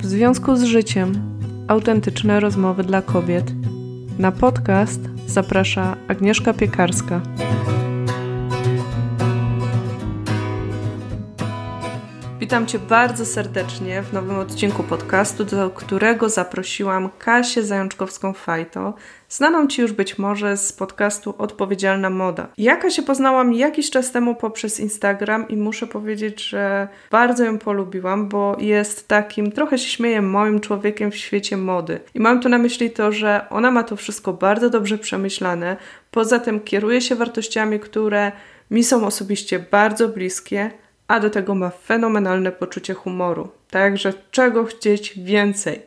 W związku z życiem autentyczne rozmowy dla kobiet. Na podcast zaprasza Agnieszka Piekarska. Witam Cię bardzo serdecznie w nowym odcinku podcastu, do którego zaprosiłam Kasię Zajączkowską-Fajto, znaną Ci już być może z podcastu Odpowiedzialna Moda. Ja się poznałam jakiś czas temu poprzez Instagram i muszę powiedzieć, że bardzo ją polubiłam, bo jest takim, trochę się śmieję, moim człowiekiem w świecie mody. I mam tu na myśli to, że ona ma to wszystko bardzo dobrze przemyślane, poza tym kieruje się wartościami, które mi są osobiście bardzo bliskie, a do tego ma fenomenalne poczucie humoru. Także czego chcieć więcej?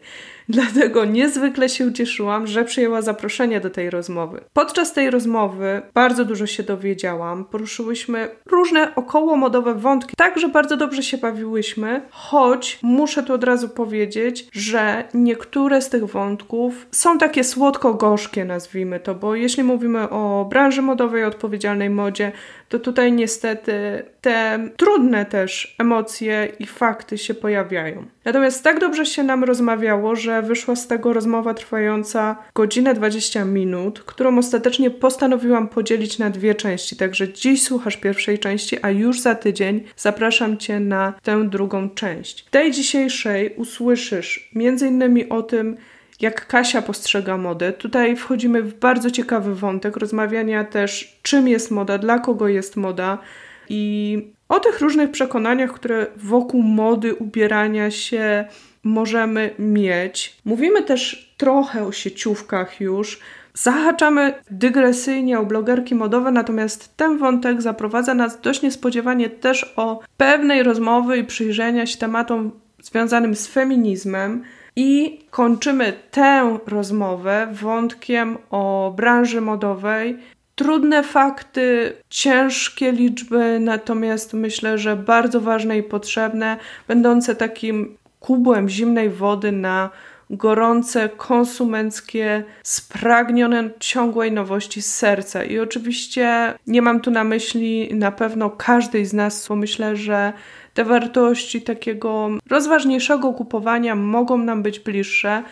Dlatego niezwykle się ucieszyłam, że przyjęła zaproszenie do tej rozmowy. Podczas tej rozmowy bardzo dużo się dowiedziałam. Poruszyłyśmy różne okołomodowe wątki, także bardzo dobrze się bawiłyśmy, choć muszę tu od razu powiedzieć, że niektóre z tych wątków są takie słodko-gorzkie, nazwijmy to, bo jeśli mówimy o branży modowej, odpowiedzialnej modzie, to tutaj niestety te trudne też emocje i fakty się pojawiają. Natomiast tak dobrze się nam rozmawiało, że wyszła z tego rozmowa trwająca godzinę 20 minut, którą ostatecznie postanowiłam podzielić na dwie części. Także dziś słuchasz pierwszej części, a już za tydzień zapraszam Cię na tę drugą część. W tej dzisiejszej usłyszysz m.in. o tym, jak Kasia postrzega modę. Tutaj wchodzimy w bardzo ciekawy wątek rozmawiania też, czym jest moda, dla kogo jest moda i o tych różnych przekonaniach, które wokół mody, ubierania się możemy mieć. Mówimy też trochę o sieciówkach już. Zahaczamy dygresyjnie o blogerki modowe, natomiast ten wątek zaprowadza nas dość niespodziewanie też o pewnej rozmowy i przyjrzenia się tematom związanym z feminizmem. I kończymy tę rozmowę wątkiem o branży modowej. Trudne fakty, ciężkie liczby, natomiast myślę, że bardzo ważne i potrzebne, będące takim kubłem zimnej wody na gorące, konsumenckie, spragnione ciągłej nowości z serca. I oczywiście nie mam tu na myśli na pewno każdej z nas, bo myślę, że te wartości takiego rozważniejszego kupowania mogą nam być bliższe,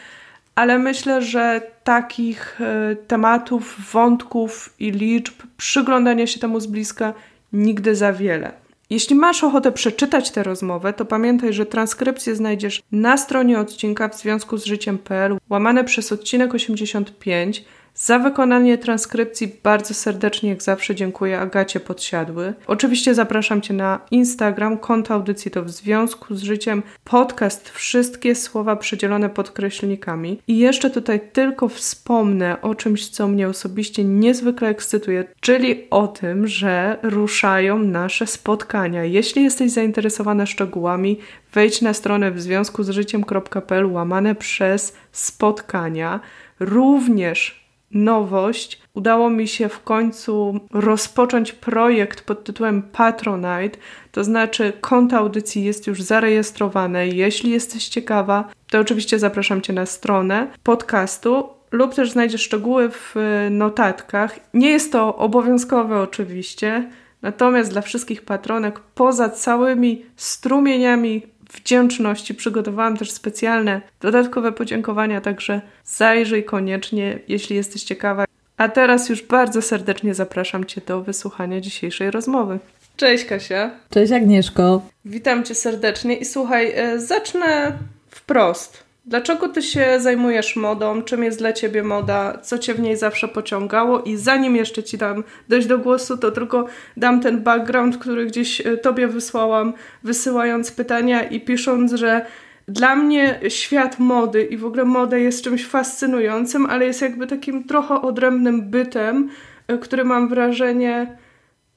ale myślę, że takich e, tematów, wątków i liczb, przyglądania się temu z bliska nigdy za wiele. Jeśli masz ochotę przeczytać tę rozmowę, to pamiętaj, że transkrypcję znajdziesz na stronie odcinka w związku z życiem.pl łamane przez odcinek 85 za wykonanie transkrypcji bardzo serdecznie, jak zawsze, dziękuję Agacie Podsiadły. Oczywiście zapraszam Cię na Instagram, konto audycji to w związku z życiem, podcast, wszystkie słowa przedzielone podkreślnikami. I jeszcze tutaj tylko wspomnę o czymś, co mnie osobiście niezwykle ekscytuje, czyli o tym, że ruszają nasze spotkania. Jeśli jesteś zainteresowana szczegółami, wejdź na stronę w związku z życiem.pl łamane przez spotkania. Również nowość. Udało mi się w końcu rozpocząć projekt pod tytułem Patronite, to znaczy konto audycji jest już zarejestrowane. Jeśli jesteś ciekawa, to oczywiście zapraszam Cię na stronę podcastu lub też znajdziesz szczegóły w notatkach. Nie jest to obowiązkowe oczywiście, natomiast dla wszystkich patronek poza całymi strumieniami wdzięczności przygotowałam też specjalne dodatkowe podziękowania, także zajrzyj koniecznie, jeśli jesteś ciekawa. A teraz już bardzo serdecznie zapraszam Cię do wysłuchania dzisiejszej rozmowy. Cześć Kasia. Cześć Agnieszko. Witam Cię serdecznie i słuchaj, e, zacznę wprost. Dlaczego ty się zajmujesz modą? Czym jest dla ciebie moda? Co cię w niej zawsze pociągało? I zanim jeszcze ci dam dojść do głosu, to tylko dam ten background, który gdzieś e, tobie wysłałam, wysyłając pytania i pisząc, że dla mnie świat mody i w ogóle moda jest czymś fascynującym, ale jest jakby takim trochę odrębnym bytem, e, który mam wrażenie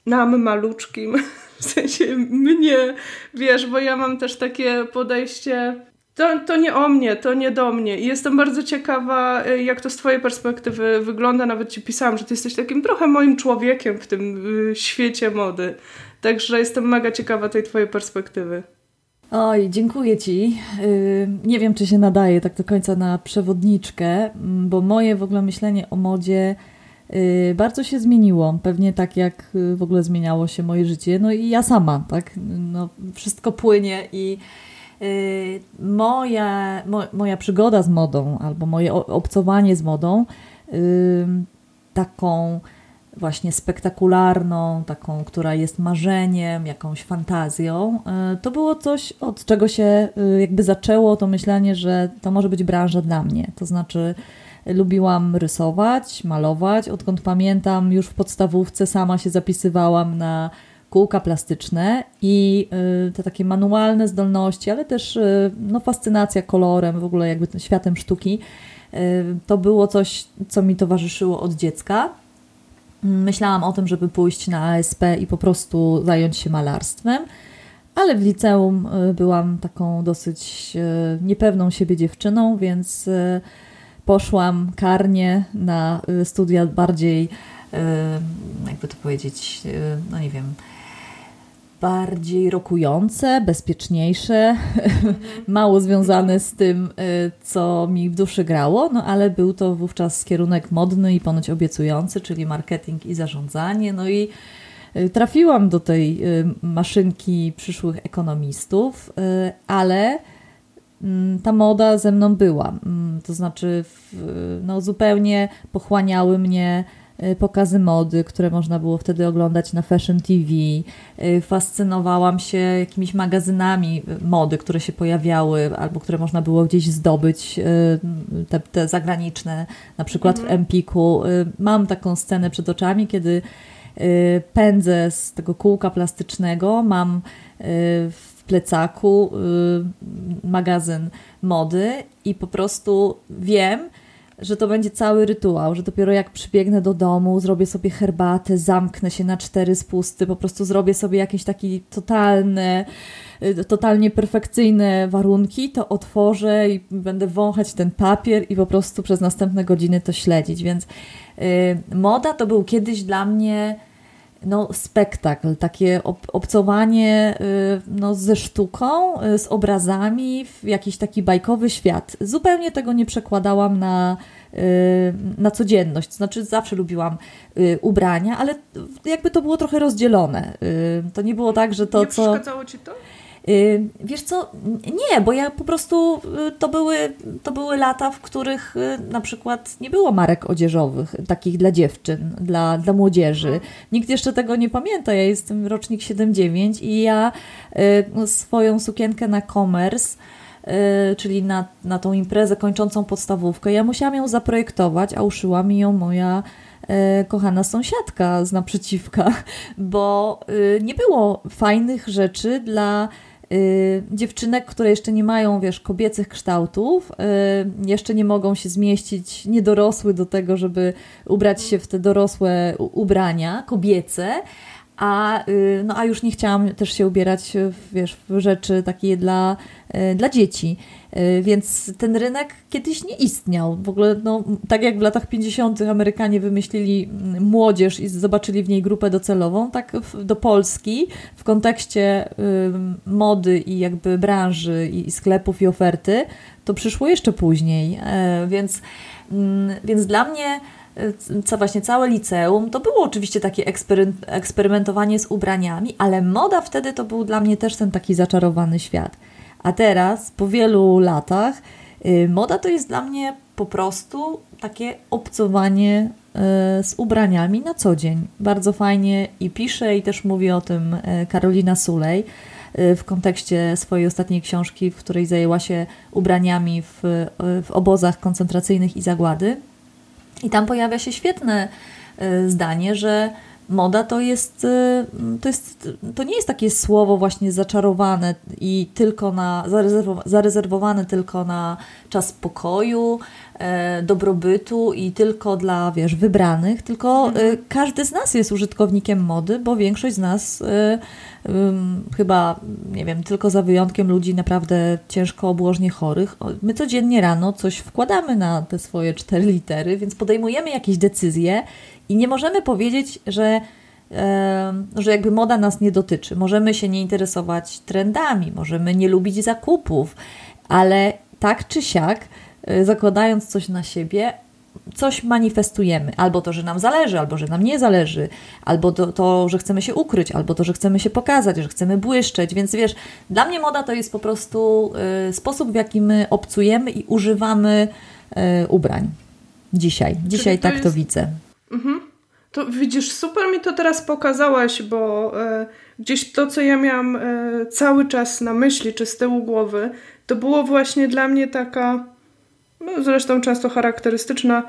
nam maluczkim, w sensie mnie, wiesz, bo ja mam też takie podejście to, to nie o mnie, to nie do mnie. I jestem bardzo ciekawa, y, jak to z Twojej perspektywy wygląda. Nawet Ci pisałam, że Ty jesteś takim trochę moim człowiekiem w tym y, świecie mody. Także jestem mega ciekawa tej Twojej perspektywy. Oj, dziękuję Ci. Y, nie wiem, czy się nadaje tak do końca na przewodniczkę, mm, bo moje w ogóle myślenie o modzie bardzo się zmieniło. Pewnie tak jak w ogóle zmieniało się moje życie. No i ja sama, tak? No, wszystko płynie i moja, mo, moja przygoda z modą albo moje obcowanie z modą taką właśnie spektakularną, taką, która jest marzeniem, jakąś fantazją, e, to było coś, od czego się e, jakby zaczęło to myślenie, że to może być branża dla mnie. To znaczy, lubiłam rysować, malować. Odkąd pamiętam, już w podstawówce sama się zapisywałam na kółka plastyczne i e, te takie manualne zdolności, ale też no, fascynacja kolorem, w ogóle jakby światem sztuki, to było coś, co mi towarzyszyło od dziecka. Myślałam o tym, żeby pójść na ASP i po prostu zająć się malarstwem, ale w liceum y, byłam taką dosyć y, niepewną siebie dziewczyną, więc y, poszłam karnie na studia bardziej, jakby to powiedzieć, no nie wiem, bardziej rokujące, bezpieczniejsze, mało związane z tym, y, co mi w duszy grało, no ale był to wówczas kierunek modny i ponoć obiecujący, czyli marketing i zarządzanie. No i y, trafiłam do tej y, maszynki przyszłych ekonomistów, ale mm, ta moda ze mną była. Mm, to znaczy, no, zupełnie pochłaniały mnie pokazy mody, które można było wtedy oglądać na Fashion TV. Y, fascynowałam się jakimiś magazynami mody, które się pojawiały albo które można było gdzieś zdobyć, y, te, te zagraniczne, na przykład mhm. w Empiku. Mam taką scenę przed oczami, kiedy pędzę z tego kółka plastycznego, mam w plecaku magazyn mody i po prostu wiem, że to będzie cały rytuał, że dopiero jak przybiegnę do domu, zrobię sobie herbatę, zamknę się na cztery spusty, po prostu zrobię sobie jakieś takie totalne, y, totalnie perfekcyjne warunki, to otworzę i będę wąchać ten papier i po prostu przez następne godziny to śledzić. Więc yy, moda to był kiedyś dla mnie no, spektakl, takie ob obcowanie y, no, ze sztuką, y, z obrazami w jakiś taki bajkowy świat. Zupełnie tego nie przekładałam na, y, na codzienność. Znaczy, zawsze lubiłam ubrania, ale jakby to było trochę rozdzielone. To nie było tak, że to, nie co. Nie przeszkadzało ci to? Y, wiesz co, nie, bo ja po prostu y, to były, to były lata, w których y, na przykład nie było marek odzieżowych, takich dla dziewczyn, dla, dla młodzieży. Nikt jeszcze tego nie pamięta. Ja jestem rocznik 7-9 i ja swoją sukienkę na commerce czyli na, na tą imprezę kończącą podstawówkę. Ja musiałam ją zaprojektować, a uszyła mi ją moja kochana sąsiadka z naprzeciwka, bo nie było fajnych rzeczy dla Y, dziewczynek, które jeszcze nie mają, wiesz, kobiecych kształtów, y, jeszcze nie mogą się zmieścić, nie dorosły do tego, żeby ubrać się w te dorosłe ubrania kobiece, a, y, no, a już nie chciałam też się ubierać wiesz, w rzeczy takie dla, dla dzieci. Więc ten rynek kiedyś nie istniał. W ogóle, no, tak jak w latach 50. Amerykanie wymyślili mm, młodzież i zobaczyli w niej grupę docelową, tak do Polski w kontekście y, mody i jakby branży i, sklepów i oferty, to przyszło jeszcze później. E, więc, y, więc dla mnie co właśnie całe liceum, to było oczywiście takie eksperymentowanie z ubraniami, ale moda wtedy to był dla mnie też ten taki zaczarowany świat. A teraz, po wielu latach, y, moda to jest dla mnie po prostu takie obcowanie y, z ubraniami na co dzień. Bardzo fajnie i pisze, i też mówi o tym y, Karolina Sulej w kontekście swojej ostatniej książki, w której zajęła się ubraniami w, w obozach koncentracyjnych i zagłady. I tam pojawia się świetne zdanie, że moda to jest, y, to jest, to nie jest takie słowo właśnie zaczarowane i tylko na, zarezerwowane tylko na czas pokoju, e, dobrobytu i tylko dla, wiesz, wybranych, tylko mhm. każdy z nas jest użytkownikiem mody, bo większość z nas e, chyba, nie wiem, tylko za wyjątkiem ludzi naprawdę ciężko obłożnie chorych, my codziennie rano coś wkładamy na te swoje cztery litery, więc podejmujemy jakieś decyzje i nie możemy powiedzieć, że, że jakby moda nas nie dotyczy. Możemy się nie interesować trendami, możemy nie lubić zakupów, ale tak czy siak, e, zakładając coś na siebie, coś manifestujemy. Albo to, że nam zależy, albo że nam nie zależy, albo to, to, że chcemy się ukryć, albo to, że chcemy się pokazać, że chcemy błyszczeć. Więc wiesz, dla mnie moda to jest po prostu y, sposób, w jaki my obcujemy i używamy y, ubrań. Dzisiaj. Dzisiaj to tak jest... to widzę. To widzisz, super mi to teraz pokazałaś, bo e, gdzieś to, co ja miałam e, cały czas na myśli, czy z tyłu głowy, to było właśnie dla mnie taka, no, zresztą często charakterystyczna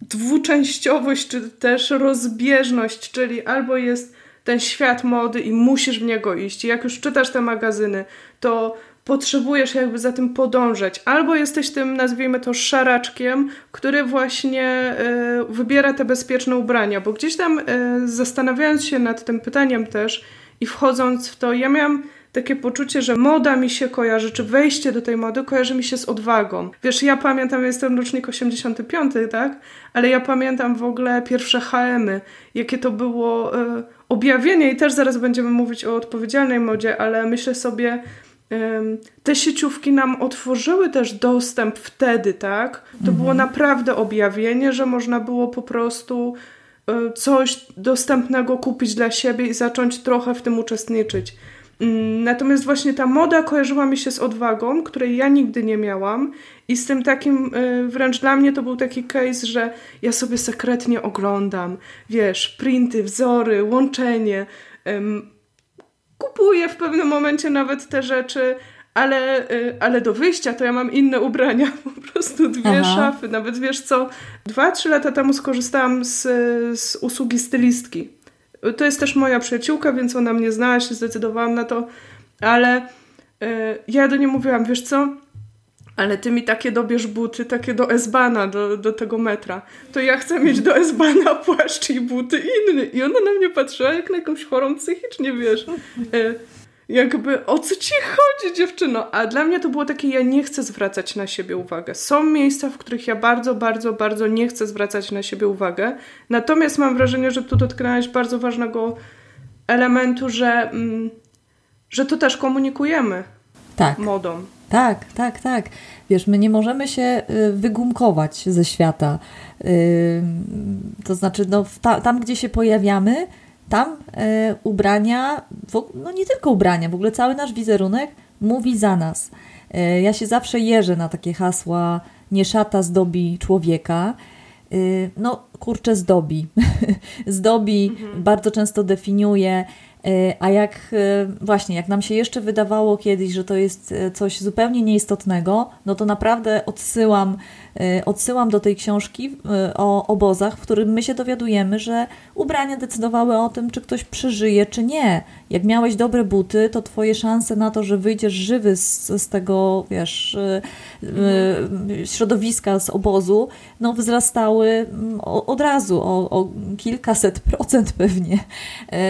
dwuczęściowość, czy też rozbieżność, czyli albo jest ten świat mody i musisz w niego iść. Jak już czytasz te magazyny, to potrzebujesz jakby za tym podążać. Albo jesteś tym, nazwijmy to, szaraczkiem, który właśnie y, wybiera te bezpieczne ubrania, bo gdzieś tam y, zastanawiając się nad tym pytaniem też i wchodząc w to, ja miałam takie poczucie, że moda mi się kojarzy, czy wejście do tej mody kojarzy mi się z odwagą. Wiesz, ja pamiętam, jestem rocznik 85, tak? Ale ja pamiętam w ogóle pierwsze HM-y, jakie to było y, objawienie i też zaraz będziemy mówić o odpowiedzialnej modzie, ale myślę sobie, te sieciówki nam otworzyły też dostęp wtedy, tak? To mhm. było naprawdę objawienie, że można było po prostu e, coś dostępnego kupić dla siebie i zacząć trochę w tym uczestniczyć. Mm, natomiast właśnie ta moda kojarzyła mi się z odwagą, której ja nigdy nie miałam, i z tym takim, e, wręcz dla mnie to był taki case, że ja sobie sekretnie oglądam, wiesz, printy, wzory, łączenie kupuję w pewnym momencie nawet te rzeczy, ale, y, ale do wyjścia to ja mam inne ubrania, po prostu dwie Aha. szafy. Nawet wiesz co, dwa, trzy lata temu skorzystałam z, z usługi stylistki. To jest też moja przyjaciółka, więc ona mnie znała, się zdecydowałam na to, ale y, ja do niej mówiłam, wiesz co, ale ty mi takie dobierz buty, takie do Esbana, do, do tego metra. To ja chcę mieć do Esbana płaszcz i buty inny. I ona na mnie patrzyła jak na jakąś chorą psychicznie, wiesz. E, jakby o co ci chodzi, dziewczyno? A dla mnie to było takie, ja nie chcę zwracać na siebie uwagę. Są miejsca, w których ja bardzo, bardzo, bardzo nie chcę zwracać na siebie uwagę. Natomiast mam wrażenie, że tu dotknęłaś bardzo ważnego elementu, że, mm, że to też komunikujemy tak. modą. Tak, tak, tak. Wiesz, my nie możemy się y, wygumkować ze świata. Y, to znaczy, no, tam, gdzie się pojawiamy, tam y, ubrania, no nie tylko ubrania, w ogóle cały nasz wizerunek mówi za nas. Ja się zawsze jeżę na takie hasła nie szata zdobi człowieka. No, kurczę, zdobi. zdobi mhm. bardzo często definiuje a jak e, właśnie, jak nam się jeszcze wydawało kiedyś, że to jest e, coś zupełnie nieistotnego, no to naprawdę odsyłam odsyłam do tej książki o obozach, w którym my się dowiadujemy, że ubrania decydowały o tym, czy ktoś przeżyje, czy nie. Jak miałeś dobre buty, to twoje szanse na to, że wyjdziesz żywy z, z tego, wiesz, środowiska, z obozu, no wzrastały mm, od razu, o, o kilkaset procent pewnie.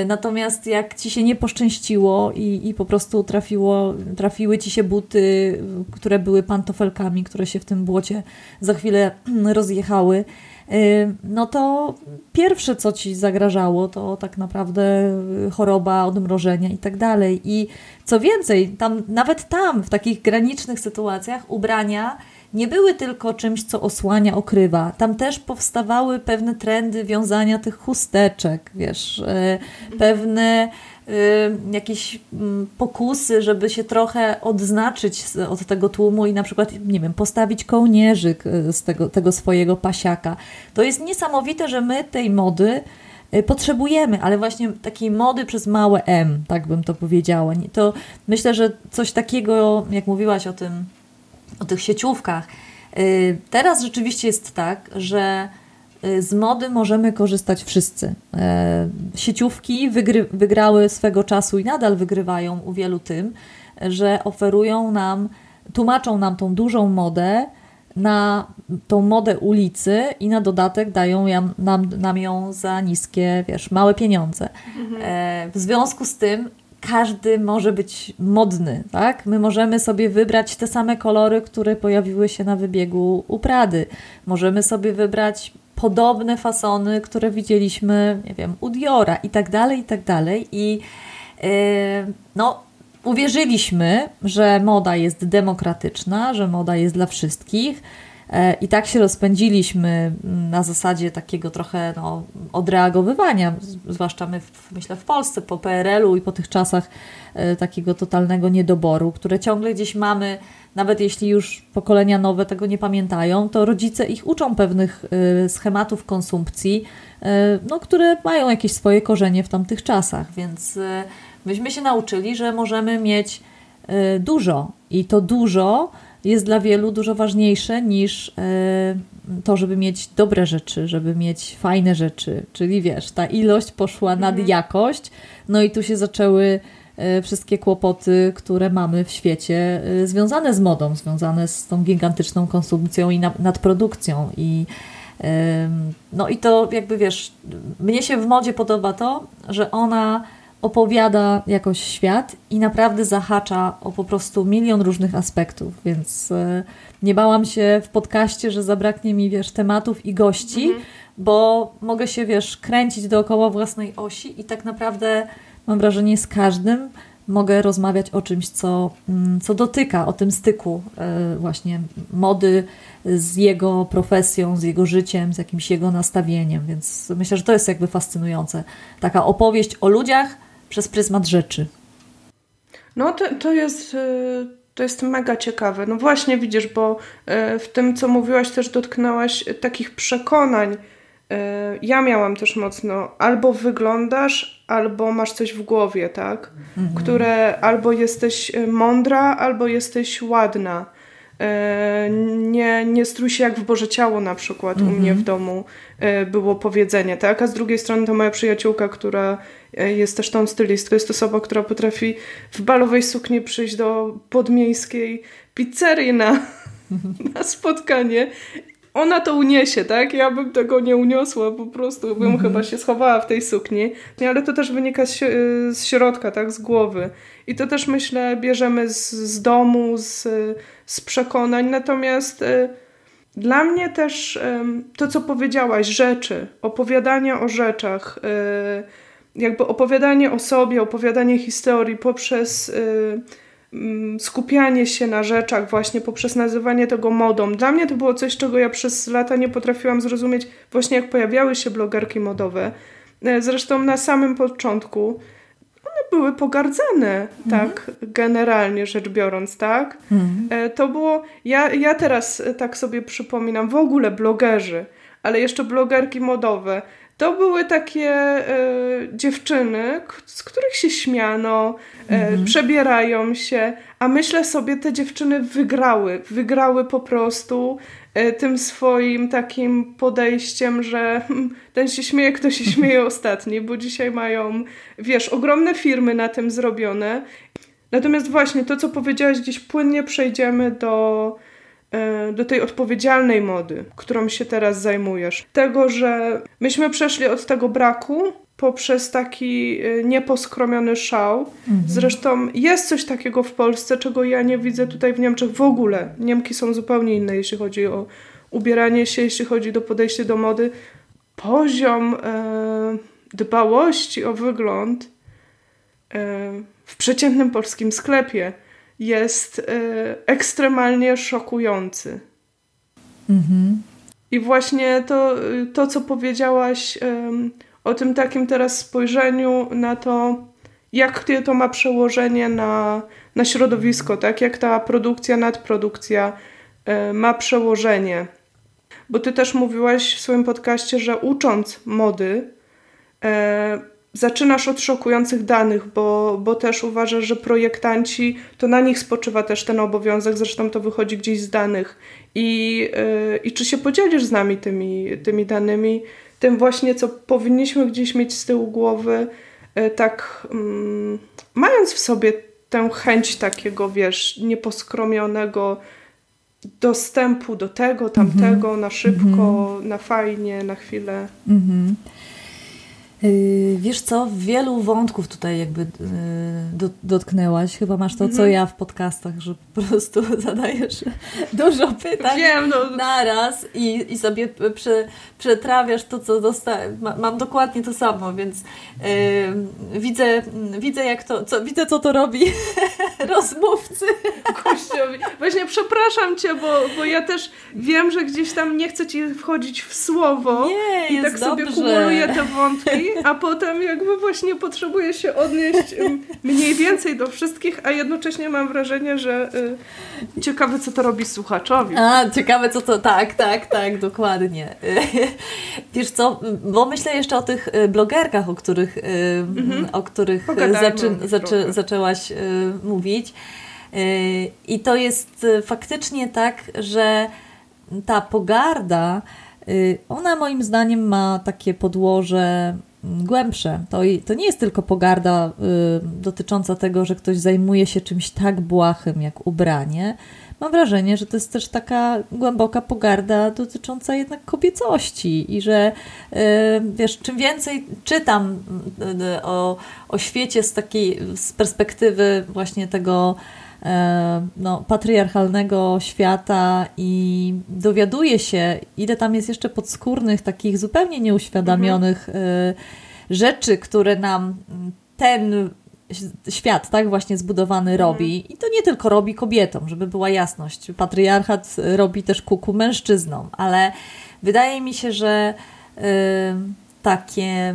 Natomiast jak ci się nie poszczęściło i, i po prostu trafiło, trafiły ci się buty, które były pantofelkami, które się w tym błocie za chwilę rozjechały, y, no to pierwsze, co ci zagrażało, to tak naprawdę choroba, odmrożenia i tak dalej. I co więcej, tam, nawet tam, w takich granicznych sytuacjach, ubrania nie były tylko czymś, co osłania, okrywa. Tam też powstawały pewne trendy wiązania tych chusteczek, wiesz, y, pewne Y, jakieś mm, pokusy, żeby się trochę odznaczyć od tego tłumu i na przykład, nie wiem, postawić kołnierzyk y, z tego, tego swojego pasiaka. To jest niesamowite, że my tej mody potrzebujemy, ale właśnie takiej mody przez małe M, tak bym to powiedziała. To myślę, że coś takiego, jak mówiłaś o tym, o tych sieciówkach, teraz rzeczywiście jest tak, że Y, z mody możemy korzystać wszyscy. E, sieciówki wygry, wygrały swego czasu i nadal wygrywają u wielu tym, że oferują nam, tłumaczą nam tą dużą modę na tą modę ulicy i na dodatek dają nam, nam ją za niskie, wiesz, małe pieniądze. Mhm. E, w związku z tym każdy może być modny, tak? My możemy sobie wybrać te same kolory, które pojawiły się na wybiegu u Prady. Możemy sobie wybrać podobne fasony, które widzieliśmy, nie wiem, u Diora i tak dalej, i tak dalej. I yy, no, uwierzyliśmy, że moda jest demokratyczna, że moda jest dla wszystkich. E, I tak się rozpędziliśmy na zasadzie takiego trochę no, odreagowywania, zwłaszcza my, w, myślę, w Polsce, po PRL-u i po tych czasach e, takiego totalnego niedoboru, które ciągle gdzieś mamy, nawet jeśli już pokolenia nowe tego nie pamiętają, to rodzice ich uczą pewnych e, schematów konsumpcji, no, które mają jakieś swoje korzenie w tamtych czasach, więc myśmy się nauczyli, że możemy mieć dużo i to dużo jest dla wielu dużo ważniejsze niż e, to, żeby mieć dobre rzeczy, żeby mieć fajne rzeczy. Czyli wiesz, ta ilość poszła nad mhm. jakość, no i tu się zaczęły e, wszystkie kłopoty, które mamy w świecie e, związane z modą, związane z tą gigantyczną konsumpcją i nadprodukcją. I, no i to jakby wiesz, mnie się w modzie podoba to, że ona opowiada jakoś świat i naprawdę zahacza o po prostu milion różnych aspektów, więc e, nie bałam się w podcaście, że zabraknie mi, wiesz, tematów i gości, mhm. bo mogę się, wiesz, kręcić dookoła własnej osi i tak naprawdę mam wrażenie z każdym mogę rozmawiać o czymś, co, mm, co dotyka, o tym styku e, właśnie mody z jego profesją, z jego życiem, z jakimś jego nastawieniem, więc myślę, że to jest jakby fascynujące. Taka opowieść o ludziach, przez pryzmat rzeczy. No to, to jest... Y, to jest mega ciekawe. No właśnie widzisz, bo y, w tym, co mówiłaś, też dotknęłaś takich przekonań. Y, ja miałam też mocno, albo wyglądasz, albo masz coś w głowie, tak? Mhm. Które albo jesteś mądra, albo jesteś ładna. Nie, nie strój się jak w Boże Ciało na przykład mhm. u mnie w domu było powiedzenie, tak? A z drugiej strony to moja przyjaciółka, która jest też tą stylistką. Jest to osoba, która potrafi w balowej sukni przyjść do podmiejskiej pizzerii na, na spotkanie. Ona to uniesie, tak? Ja bym tego nie uniosła, po prostu bym mhm. chyba się schowała w tej sukni. Ale to też wynika z, z środka, tak? Z głowy. I to też myślę bierzemy z, z domu, z, z przekonań. Natomiast y, dla mnie też y, to, co powiedziałaś, rzeczy, opowiadanie o rzeczach, y, jakby opowiadanie o sobie, opowiadanie historii poprzez y, mm, skupianie się na rzeczach, właśnie poprzez nazywanie tego modą. Dla mnie to było coś, czego ja przez lata nie potrafiłam zrozumieć, właśnie jak pojawiały się blogerki modowe. E, zresztą na samym początku one były pogardzane, mhm. tak, generalnie rzecz biorąc, tak. Mhm. E, to było, ja, ja teraz tak sobie przypominam, w ogóle blogerzy, ale jeszcze blogerki modowe to były takie e, dziewczyny, z których się śmiano, e, mhm. przebierają się, a myślę sobie, te dziewczyny wygrały. Wygrały po prostu e, tym swoim takim podejściem, że hmm, ten się śmieje, kto się śmieje ostatni, bo dzisiaj mają, wiesz, ogromne firmy na tym zrobione. Natomiast właśnie to, co powiedziałaś, gdzieś płynnie przejdziemy do do tej odpowiedzialnej mody, którą się teraz zajmujesz. Tego, że myśmy przeszli od tego braku poprzez taki e, nieposkromiony szał. Mhm. Zresztą jest coś takiego w Polsce, czego ja nie widzę tutaj w Niemczech w ogóle. Niemki są zupełnie inne, jeśli chodzi o ubieranie się, jeśli chodzi o podejście do mody. Poziom e, dbałości o wygląd e, w przeciętnym polskim sklepie jest y, ekstremalnie szokujący. Mhm. I właśnie to, y, to co powiedziałaś o tym takim teraz spojrzeniu na to, jak to ma przełożenie na, na środowisko, tak? Jak ta produkcja, nadprodukcja y, ma przełożenie. Bo ty też mówiłaś w swoim podcaście, że ucząc mody, zaczynasz od szokujących danych, bo, bo też uważasz, że projektanci, to na nich spoczywa też ten obowiązek, zresztą to wychodzi gdzieś z danych. I, yy, i czy się podzielisz z nami tymi, tymi danymi, tym właśnie, co powinniśmy gdzieś mieć z tyłu głowy, yy, tak yy, mając w sobie tę chęć takiego, wiesz, nieposkromionego dostępu do tego, tamtego, mm -hmm. na szybko, mm -hmm. na fajnie, na chwilę. Mm -hmm. Yy, wiesz co, wielu wątków tutaj jakby yy, dotknęłaś. Chyba masz to, co mhm. ja w podcastach, że po prostu zadajesz dużo pytań Wiem, no. naraz i, i sobie prze, przetrawiasz to, co dostałem. mam dokładnie to samo, więc yy, widzę, widzę jak to, co, widzę co to robi rozmówcy. Gościa Właśnie, przepraszam cię, bo, bo ja też wiem, że gdzieś tam nie chcę ci wchodzić w słowo nie, i tak sobie kumuluję te wątki, a potem jakby właśnie potrzebuję się odnieść mniej więcej do wszystkich, a jednocześnie mam wrażenie, że y, ciekawe co to robi słuchaczowi. A, ciekawe co to, tak, tak, tak, dokładnie. Wiesz co, bo myślę jeszcze o tych y, blogerkach, o których, y, mhm. o których zaczy, zaczy, zaczęłaś mówić. I to jest faktycznie tak, że ta pogarda, ona moim zdaniem ma takie podłoże głębsze. To, to nie jest tylko pogarda y, dotycząca tego, że ktoś zajmuje się czymś tak błahym jak ubranie. Mam wrażenie, że to jest też taka głęboka pogarda dotycząca jednak kobiecości i że y, wiesz, czym więcej czytam y, o, o świecie z takiej z perspektywy właśnie tego y, no, patriarchalnego świata i dowiaduję się, ile tam jest jeszcze podskórnych, takich zupełnie nieuświadomionych mhm. rzeczy, które nam ten świat, tak, właśnie zbudowany mhm. robi. I to nie tylko robi kobietom, żeby była jasność. Patriarchat robi też kuku mężczyznom, ale wydaje mi się, że y, takie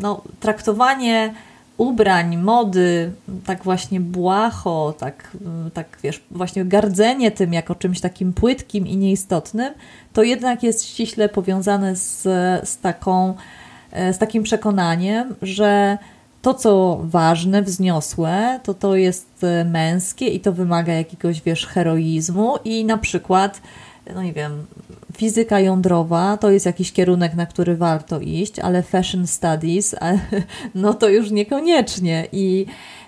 no, traktowanie ubrań, mody, tak właśnie błaho, tak, tak wiesz, właśnie gardzenie tym jako czymś takim płytkim i nieistotnym, to jednak jest ściśle powiązane z, z, taką, e, z takim przekonaniem, że to, co ważne, wzniosłe, to to jest e, męskie i to wymaga jakiegoś, wiesz, heroizmu i na przykład, no nie wiem, fizyka jądrowa to jest jakiś kierunek, na który warto iść, ale fashion studies, no to już niekoniecznie i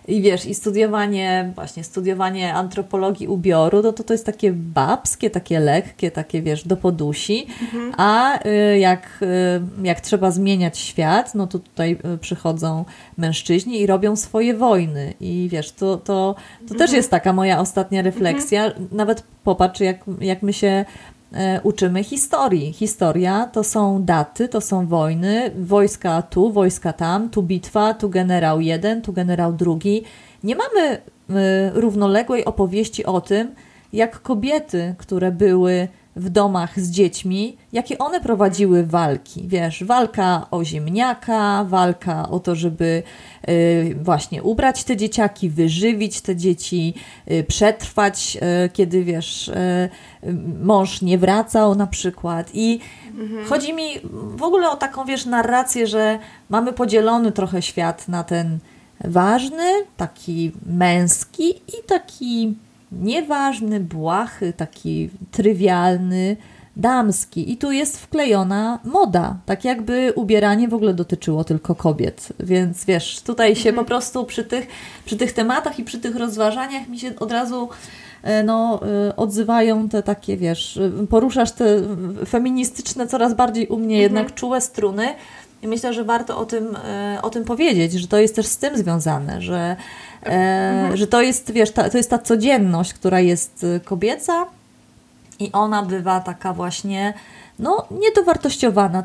i wiesz, i studiowanie, właśnie studiowanie antropologii ubioru, no to to jest takie babskie, takie lekkie, takie wiesz, do podusi, mhm. a y, jak, y, jak trzeba zmieniać świat, no to tutaj y, przychodzą mężczyźni i robią swoje wojny i wiesz, to, to, to mhm. też jest taka moja ostatnia refleksja, mhm. nawet popatrz jak, jak my się uczymy historii. Historia to są daty, to są wojny, wojska tu, wojska tam, tu bitwa, tu generał jeden, tu generał drugi. Nie mamy e, równoległej opowieści o tym, jak kobiety, które były w domach z dziećmi, jakie one prowadziły walki. Wiesz, walka o ziemniaka, walka o to, żeby y, właśnie ubrać te dzieciaki, wyżywić te dzieci, y, przetrwać, y, kiedy wiesz, mąż nie wracał na przykład. I mhm. chodzi mi w ogóle o taką, wiesz, narrację, że mamy podzielony trochę świat na ten ważny, taki męski i taki nieważny, błahy, taki trywialny, damski. I tu jest wklejona moda, tak jakby ubieranie w ogóle dotyczyło tylko kobiet. Więc wiesz, tutaj się mhm. po prostu przy tych, przy tych tematach i przy tych rozważaniach mi się od razu e, no, e, odzywają te takie, wiesz, poruszasz te feministyczne, coraz bardziej u mnie mhm. jednak czułe struny, i myślę, że warto o tym, e, o tym powiedzieć, że to jest też z tym związane, że, e, mhm. że to jest, wiesz, ta, to jest ta codzienność, która jest e, kobieca i ona bywa taka właśnie no, niedowartościowana.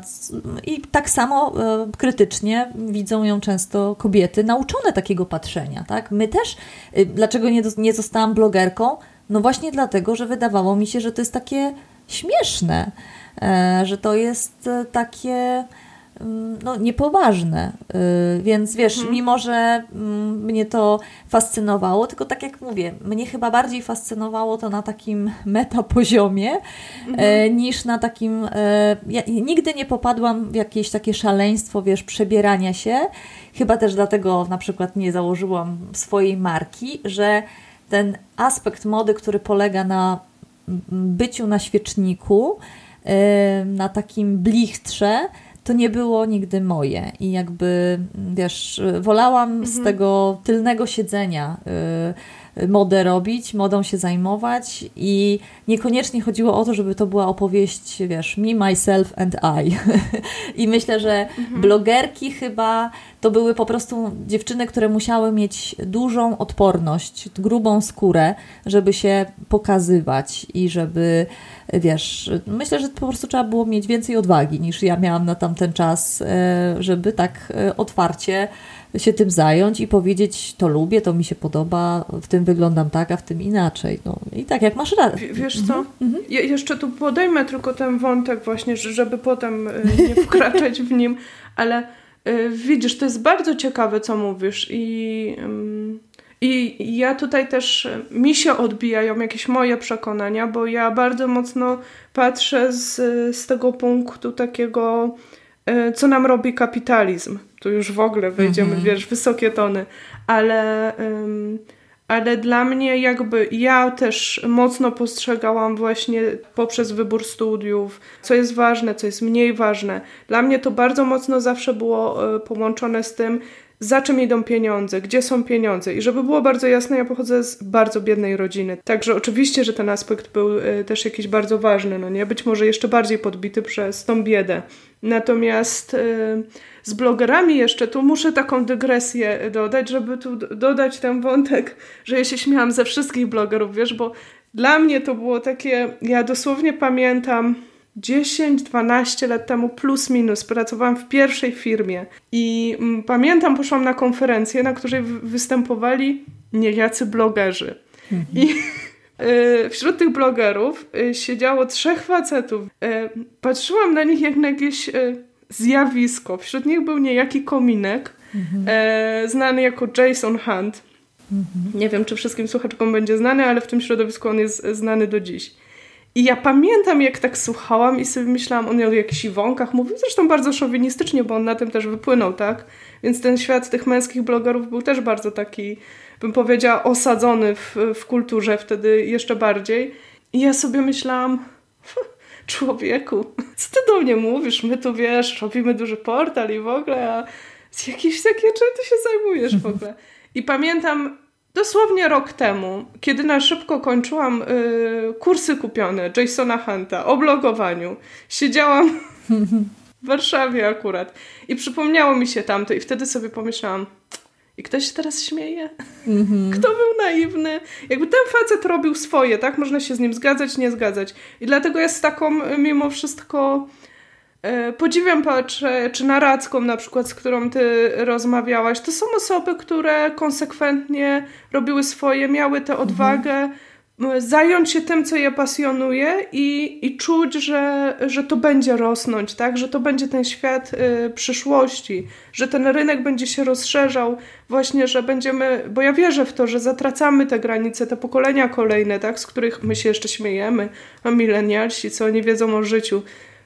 I tak samo e, krytycznie widzą ją często kobiety nauczone takiego patrzenia. Tak? My też, e, dlaczego nie, nie zostałam blogerką? No właśnie dlatego, że wydawało mi się, że to jest takie śmieszne, e, że to jest takie no, niepoważne. Y, więc wiesz, mhm. mimo że mm, mnie to fascynowało, tylko tak jak mówię, mnie chyba bardziej fascynowało to na takim metapoziomie mhm. E, niż na takim. E, ja nigdy nie popadłam w jakieś takie szaleństwo, wiesz, przebierania się. Chyba też dlatego na przykład nie założyłam swojej marki, że ten aspekt mody, który polega na byciu na świeczniku, e, na takim blichtrze, to nie było nigdy moje. I jakby, wiesz, wolałam mhm. z tego tylnego siedzenia y, modę robić, modą się zajmować i niekoniecznie chodziło o to, żeby to była opowieść, wiesz, me, myself and I. I myślę, że mhm. blogerki chyba to były po prostu dziewczyny, które musiały mieć dużą odporność, grubą skórę, żeby się pokazywać i żeby wiesz, myślę, że po prostu trzeba było mieć więcej odwagi niż ja miałam na tamten czas, e, żeby tak e, otwarcie się tym zająć i powiedzieć, to lubię, to mi się podoba, w tym wyglądam tak, a w tym inaczej. No i tak jak masz rację. Wiesz co, mhm. mhm. ja jeszcze tu podejmę tylko ten wątek właśnie, żeby potem y, nie wkraczać w nim, ale y, widzisz, to jest bardzo ciekawe, co mówisz i... I ja tutaj też, mi się odbijają jakieś moje przekonania, bo ja bardzo mocno patrzę z, z tego punktu takiego, co nam robi kapitalizm. Tu już w ogóle wejdziemy, mhm. wiesz, wysokie tony, ale, ale dla mnie jakby ja też mocno postrzegałam właśnie poprzez wybór studiów, co jest ważne, co jest mniej ważne. Dla mnie to bardzo mocno zawsze było e, połączone z tym, za czym idą pieniądze, gdzie są pieniądze. I żeby było bardzo jasne, ja pochodzę z bardzo biednej rodziny. Także oczywiście, że ten aspekt był y, też jakiś bardzo ważny, no nie? Być może jeszcze bardziej podbity przez tą biedę. Natomiast y, z blogerami jeszcze tu muszę taką dygresję dodać, żeby tu dodać ten wątek, że ja się śmiałam ze wszystkich blogerów, wiesz, bo dla mnie to było takie, ja dosłownie pamiętam 10-12 lat temu plus minus pracowałam w pierwszej firmie i mm, pamiętam, poszłam na konferencję, na której występowali niejacy blogerzy. Mhm. I y, wśród tych blogerów y, siedziało trzech facetów. Y, patrzyłam na nich jak na jakieś zjawisko. Wśród nich był niejaki kominek, mhm. znany jako Jason Hunt. Mhm. Nie wiem, czy wszystkim słuchaczkom będzie znany, ale w tym środowisku on jest znany do dziś. I ja pamiętam, jak tak słuchałam i sobie myślałam, on o jakichś iwonkach mówił, zresztą bardzo szowinistycznie, bo on na tym też wypłynął, tak? Więc ten świat tych męskich blogerów był też bardzo taki, bym powiedziała, osadzony w, w kulturze wtedy jeszcze bardziej. I ja sobie myślałam, człowieku, co ty do mnie mówisz? My tu, wiesz, robimy duży portal i w ogóle, a jakieś takie, czym ty się zajmujesz w ogóle? I pamiętam, Dosłownie rok temu, kiedy na szybko kończyłam y, kursy kupione Jasona Hunta o blogowaniu, siedziałam w Warszawie akurat i przypomniało mi się tamto i wtedy sobie pomyślałam, i ktoś się teraz śmieje? Mm-hmm. Kto był naiwny? Jakby ten facet robił swoje, tak? Można się z nim zgadzać, nie zgadzać. I dlatego jest taką mimo wszystko podziwiam patrzę, czy Naradzką na przykład, z którą ty rozmawiałaś, to są osoby, które konsekwentnie robiły swoje, miały tę mhm. odwagę zająć się tym, co je pasjonuje i, i czuć, że, że to będzie rosnąć, tak? że to będzie ten świat y, przyszłości, że ten rynek będzie się rozszerzał, właśnie, że będziemy, bo ja wierzę w to, że zatracamy te granice, te pokolenia kolejne, tak? z których my się jeszcze śmiejemy, a milenialsi, co nie wiedzą o życiu,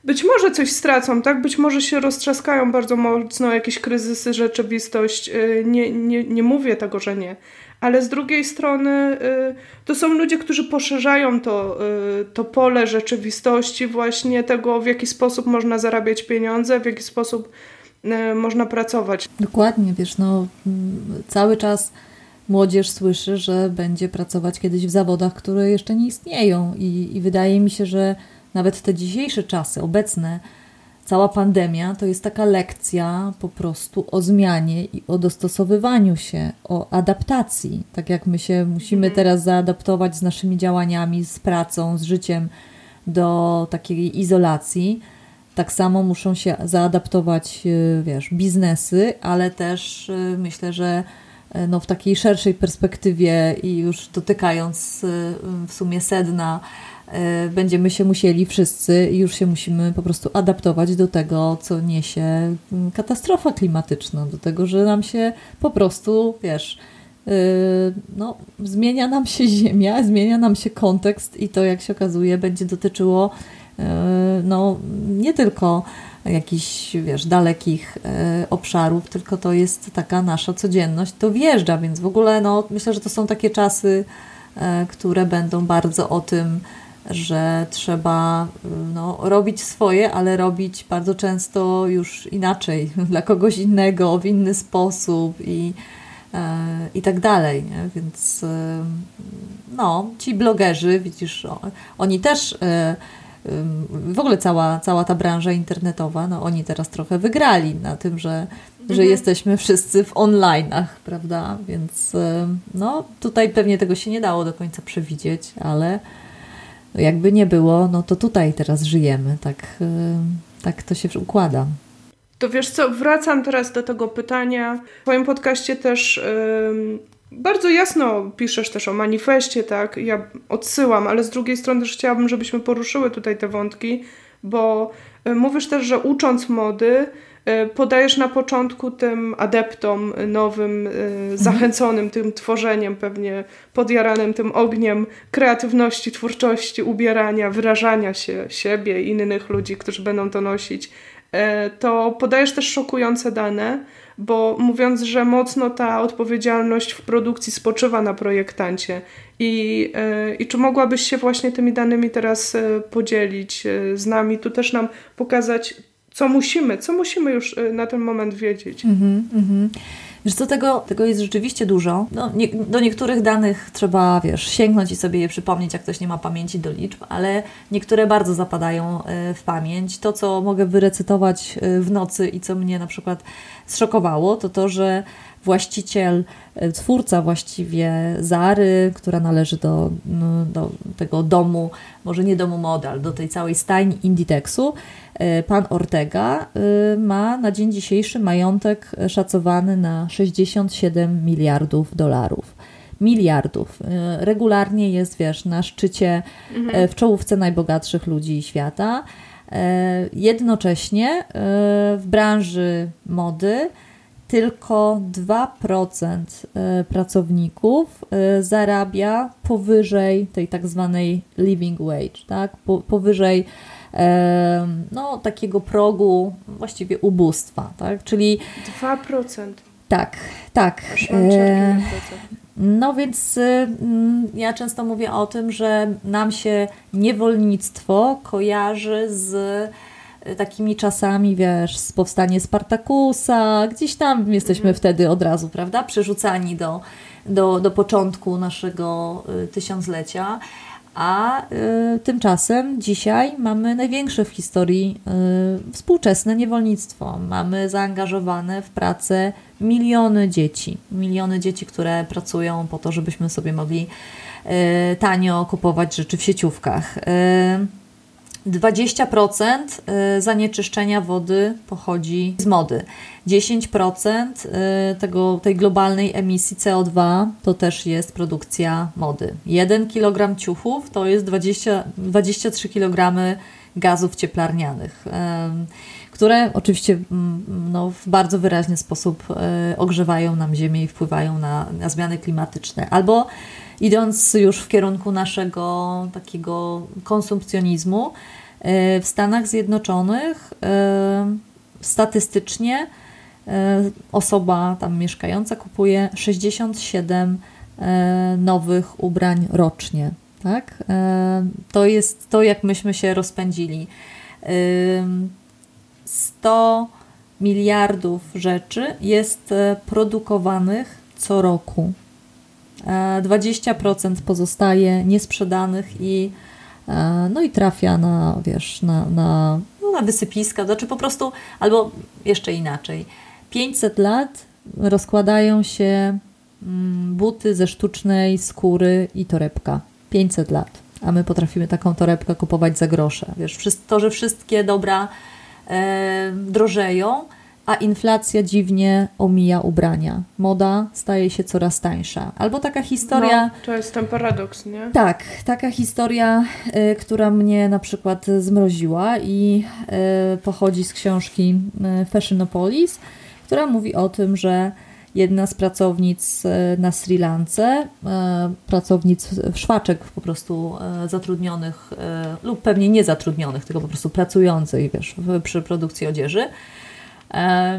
być może coś stracą, tak? Być może się roztrzaskają bardzo mocno jakieś kryzysy, rzeczywistość. Y, nie, nie, nie mówię tego, że nie. Ale z drugiej strony y, to są ludzie, którzy poszerzają to, y, to pole rzeczywistości, właśnie tego, w jaki sposób można zarabiać pieniądze, w jaki sposób można pracować. Dokładnie, wiesz, no cały czas młodzież słyszy, że będzie pracować kiedyś w zawodach, które jeszcze nie istnieją i, i wydaje mi się, że nawet te dzisiejsze czasy, obecne, cała pandemia to jest taka lekcja po prostu o zmianie i o dostosowywaniu się, o adaptacji. Tak jak my się musimy mhm. teraz zaadaptować z naszymi działaniami, z pracą, z życiem do takiej izolacji. Tak samo muszą się zaadaptować, y, wiesz, biznesy, ale też y, myślę, że y, no, w takiej szerszej perspektywie i już dotykając w sumie sedna będziemy się musieli wszyscy, już się musimy po prostu adaptować do tego, co niesie mm, katastrofa klimatyczna, do tego, że nam się po prostu, wiesz, e, no, zmienia nam się ziemia, zmienia nam się kontekst i to, jak się okazuje, będzie dotyczyło e, no, nie tylko jakichś, wiesz, dalekich obszarów, tylko to jest taka nasza codzienność, to wjeżdża, więc w ogóle no, myślę, że to są takie czasy, które będą bardzo o tym że trzeba no, robić swoje, ale robić bardzo często już inaczej, dla kogoś innego, w inny sposób i, e, i tak dalej. Nie? Więc e, no, ci blogerzy, widzisz, oni też e, w ogóle cała, cała ta branża internetowa, no oni teraz trochę wygrali na tym, że, że mhm. jesteśmy wszyscy w online'ach, prawda? Więc no tutaj pewnie tego się nie dało do końca przewidzieć, ale jakby nie było, no to tutaj teraz żyjemy, tak, y, tak to się układa. To wiesz co, wracam teraz do tego pytania. W Twoim podcaście też bardzo jasno piszesz też o manifestie, tak? Ja odsyłam, ale z drugiej strony też chciałabym, żebyśmy poruszyły tutaj te wątki, bo y, mówisz też, że ucząc mody, podajesz na początku tym adeptom nowym, y, mhm. zachęconym tym tworzeniem, pewnie podjaranym tym ogniem kreatywności, twórczości, ubierania, wyrażania się siebie i innych ludzi, którzy będą to nosić, to podajesz też szokujące dane bo mówiąc, że mocno ta odpowiedzialność w produkcji spoczywa na projektancie. I, e, i czy mogłabyś się właśnie tymi danymi teraz e, podzielić e, z nami, tu też nam pokazać, co musimy, co musimy już na ten moment wiedzieć? Mm -hmm, Wiesz co, tego, tego jest rzeczywiście dużo. No, nie, do niektórych danych trzeba, wiesz, sięgnąć i sobie je przypomnieć, jak ktoś nie ma pamięci do liczb, ale niektóre bardzo zapadają e, w pamięć. To, co mogę wyrecytować e, w nocy i co mnie na przykład zszokowało, to to, że właściciel, e, twórca właściwie Zary, która należy do, no, do tego domu, może nie domu model, do tej całej stajni Inditexu, e, pan Ortega e, ma na dzień dzisiejszy majątek szacowany na 67 miliardów dolarów miliardów. Regularnie jest, wiesz, na szczycie, mhm. w czołówce najbogatszych ludzi świata. Jednocześnie w branży mody tylko 2% e, pracowników e, zarabia powyżej tej tak zwanej living wage, tak? Po, powyżej e, no, takiego progu właściwie ubóstwa, tak? Czyli 2%. Tak, tak. No więc ja często mówię o tym, że nam się niewolnictwo kojarzy z takimi czasami, wiesz, z powstanie Spartakusa, gdzieś tam jesteśmy mhm. wtedy od razu, prawda, przerzucani do, do, do początku naszego y, tysiąclecia. A y, tymczasem dzisiaj mamy największe w historii y, współczesne niewolnictwo. Mamy zaangażowane w pracę miliony dzieci. Miliony dzieci, które pracują po to, żebyśmy sobie mogli y, tanio kupować rzeczy w sieciówkach. Y, 20% y, zanieczyszczenia wody pochodzi z mody. 10% y, tego, tej globalnej emisji CO2 to też jest produkcja mody. 1 kg ciuchów to jest 20, 23 kg gazów cieplarnianych, które oczywiście mm, no, w bardzo wyraźny sposób y, ogrzewają nam Ziemię i wpływają na, na zmiany klimatyczne. Albo idąc już w kierunku naszego takiego konsumpcjonizmu, e, w Stanach Zjednoczonych e, statystycznie e, osoba tam mieszkająca kupuje 67 nowych ubrań rocznie. Tak? To jest to, jak myśmy się rozpędzili. 100 miliardów rzeczy jest produkowanych co roku 20% pozostaje niesprzedanych i, e, no i trafia na, wiesz, na, na, no na wysypiska, znaczy po prostu, albo jeszcze inaczej. 500 lat rozkładają się mm, buty ze sztucznej skóry i torebka. 500 lat. A my potrafimy taką torebkę kupować za grosze. Wiesz, to, że wszystkie dobra e, drożeją, a inflacja dziwnie omija ubrania. Moda staje się coraz tańsza. Albo taka historia. No, to jest ten paradoks, nie? Tak, taka historia, y, która mnie na przykład zmroziła i y, pochodzi z książki y, Fashionopolis, która mówi o tym, że jedna z pracownic y, na Sri Lance, y, pracownic szwaczek po prostu zatrudnionych lub pewnie nie zatrudnionych, tylko po prostu pracujących wiesz, przy produkcji odzieży,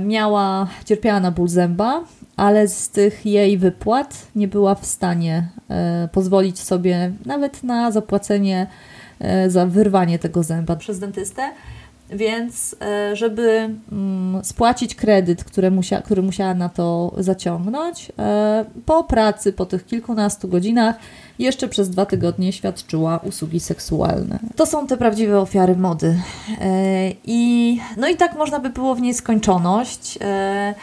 miała, cierpiała na ból zęba, ale z tych jej wypłat nie była w stanie e, pozwolić sobie nawet na zapłacenie e, za wyrwanie tego zęba przez dentystę. Więc, żeby mm, spłacić kredyt, który, musia, który musiała na to zaciągnąć, po pracy, po tych kilkunastu godzinach, jeszcze przez dwa tygodnie świadczyła usługi seksualne. To są te prawdziwe ofiary mody. E, I, no i tak można by było w nieskończoność. E,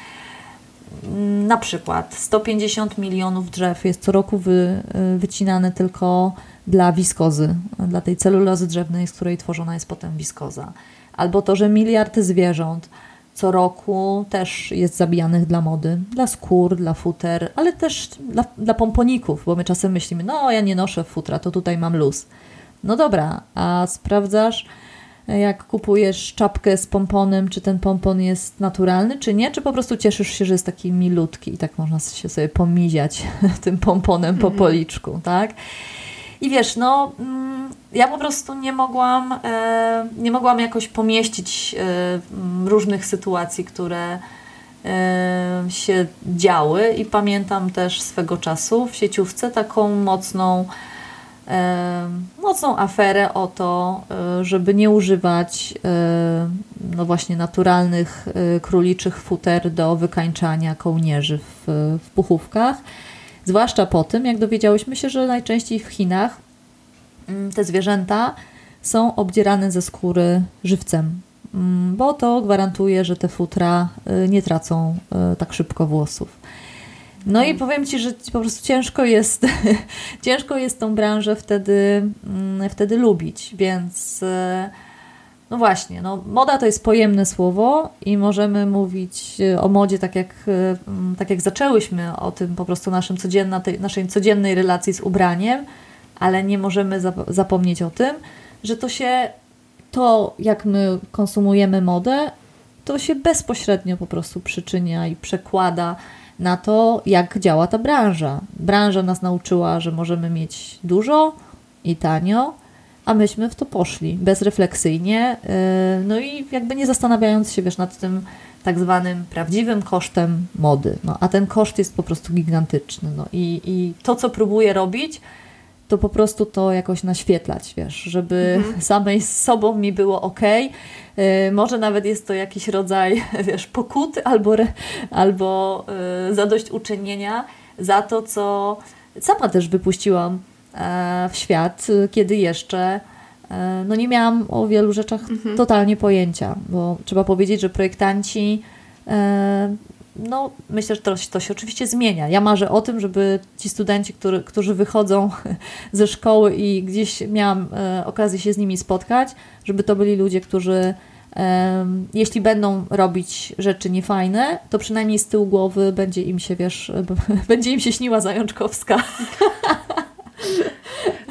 na przykład 150 milionów drzew jest co roku wy, e, wycinane tylko dla wiskozy, dla tej celulozy drzewnej, z której tworzona jest potem wiskoza. Albo to, że miliard zwierząt co roku też jest zabijanych dla mody, dla skór, dla futer, ale też dla, dla pomponików, bo my czasem myślimy, no ja nie noszę futra, to tutaj mam luz. No dobra, a sprawdzasz, jak kupujesz czapkę z pomponem, czy ten pompon jest naturalny, czy nie, czy po prostu cieszysz się, że jest taki milutki i tak można się sobie pomiziać tym pomponem po mhm. policzku, tak? I wiesz, no, mm, ja po prostu nie mogłam, e, nie mogłam jakoś pomieścić e, różnych sytuacji, które e, się działy i pamiętam też swego czasu w sieciówce taką mocną mocną aferę o to, żeby nie używać no właśnie naturalnych króliczych futer do wykańczania kołnierzy w, w puchówkach. Zwłaszcza po tym, jak dowiedziałyśmy się, że najczęściej w Chinach te zwierzęta są obdzierane ze skóry żywcem, mm, bo to gwarantuje, że te futra y, nie tracą y, tak szybko włosów. No i powiem Ci, że po prostu ciężko jest, ciężko jest tą branżę wtedy, mm, wtedy lubić, więc y, no właśnie, no, moda to jest pojemne słowo i możemy mówić o modzie tak jak, tak jak zaczęłyśmy o tym po prostu naszym codzienna, tej, naszej codziennej relacji z ubraniem, ale nie możemy zapomnieć o tym, że to się, to jak my konsumujemy modę, to się bezpośrednio po prostu przyczynia i przekłada na to, jak działa ta branża. Branża nas nauczyła, że możemy mieć dużo i tanio, a myśmy w to poszli bezrefleksyjnie, y, no i jakby nie zastanawiając się, wiesz, nad tym tak zwanym prawdziwym kosztem mody. No, a ten koszt jest po prostu gigantyczny. No i, i to, co próbuję robić, to po prostu to jakoś naświetlać, wiesz, żeby mhm. samej z sobą mi było ok. Yy, może nawet jest to jakiś rodzaj, wiesz, pokuty albo, re, albo yy, zadośćuczynienia za to, co sama też wypuściłam E, w świat, kiedy jeszcze e, no nie miałam o wielu rzeczach mhm. totalnie pojęcia, bo trzeba powiedzieć, że projektanci e, no, myślę, że to, to się oczywiście zmienia. Ja marzę o tym, żeby ci studenci, który, którzy wychodzą ze szkoły i gdzieś miałam okazję się z nimi spotkać, żeby to byli ludzie, którzy jeśli będą robić rzeczy niefajne, to przynajmniej z tyłu głowy będzie im się, wiesz, będzie im się śniła Zajączkowska.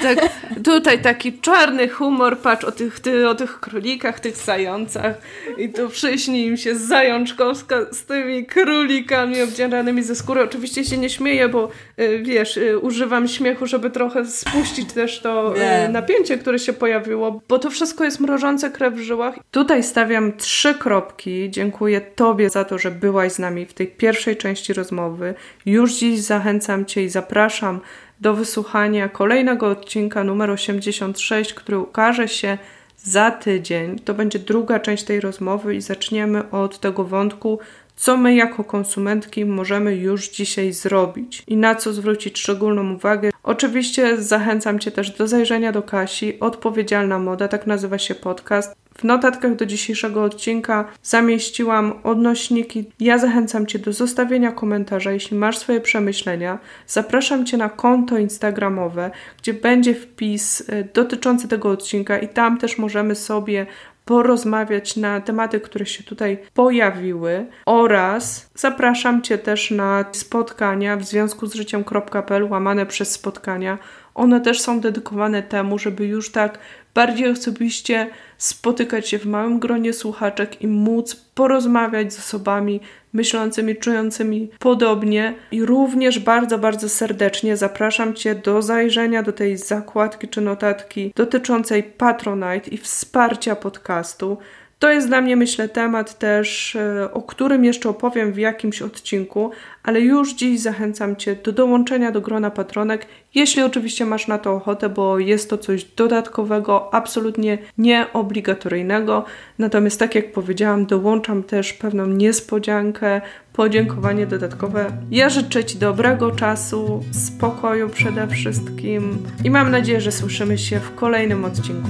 Tak, tutaj taki czarny humor, patrz o tych, ty, o tych królikach, tych zającach i tu przyśni im się zajączkowska z tymi królikami obdzieranymi ze skóry. Oczywiście się nie śmieję, bo y, wiesz, y, używam śmiechu, żeby trochę spuścić też to y, napięcie, które się pojawiło, bo to wszystko jest mrożące krew w żyłach. Tutaj stawiam trzy kropki. Dziękuję Tobie za to, że byłaś z nami w tej pierwszej części rozmowy. Już dziś zachęcam Cię i zapraszam do wysłuchania kolejnego odcinka numer 86, który ukaże się za tydzień. To będzie druga część tej rozmowy i zaczniemy od tego wątku, co my jako konsumentki możemy już dzisiaj zrobić i na co zwrócić szczególną uwagę. Oczywiście zachęcam Cię też do zajrzenia do Kasi. Odpowiedzialna moda, tak nazywa się podcast. W notatkach do dzisiejszego odcinka zamieściłam odnośniki. Ja zachęcam Cię do zostawienia komentarza, jeśli masz swoje przemyślenia. Zapraszam Cię na konto Instagramowe, gdzie będzie wpis y, dotyczący tego odcinka i tam też możemy sobie porozmawiać na tematy, które się tutaj pojawiły oraz zapraszam Cię też na spotkania w związku z życiem.pl łamane przez spotkania. One też są dedykowane temu, żeby już tak bardziej osobiście spotykać się w małym gronie słuchaczek i móc porozmawiać z osobami myślącymi, czującymi podobnie. I również bardzo, bardzo serdecznie zapraszam Cię do zajrzenia do tej zakładki czy notatki dotyczącej Patronite i wsparcia podcastu. To jest dla mnie, myślę, temat też, e, o którym jeszcze opowiem w jakimś odcinku, ale już dziś zachęcam Cię do dołączenia do grona patronek, jeśli oczywiście masz na to ochotę, bo jest to coś dodatkowego, absolutnie nieobligatoryjnego. Natomiast, tak jak powiedziałam, dołączam też pewną niespodziankę, podziękowanie dodatkowe. Ja życzę Ci dobrego czasu, spokoju przede wszystkim i mam nadzieję, że słyszymy się w kolejnym odcinku.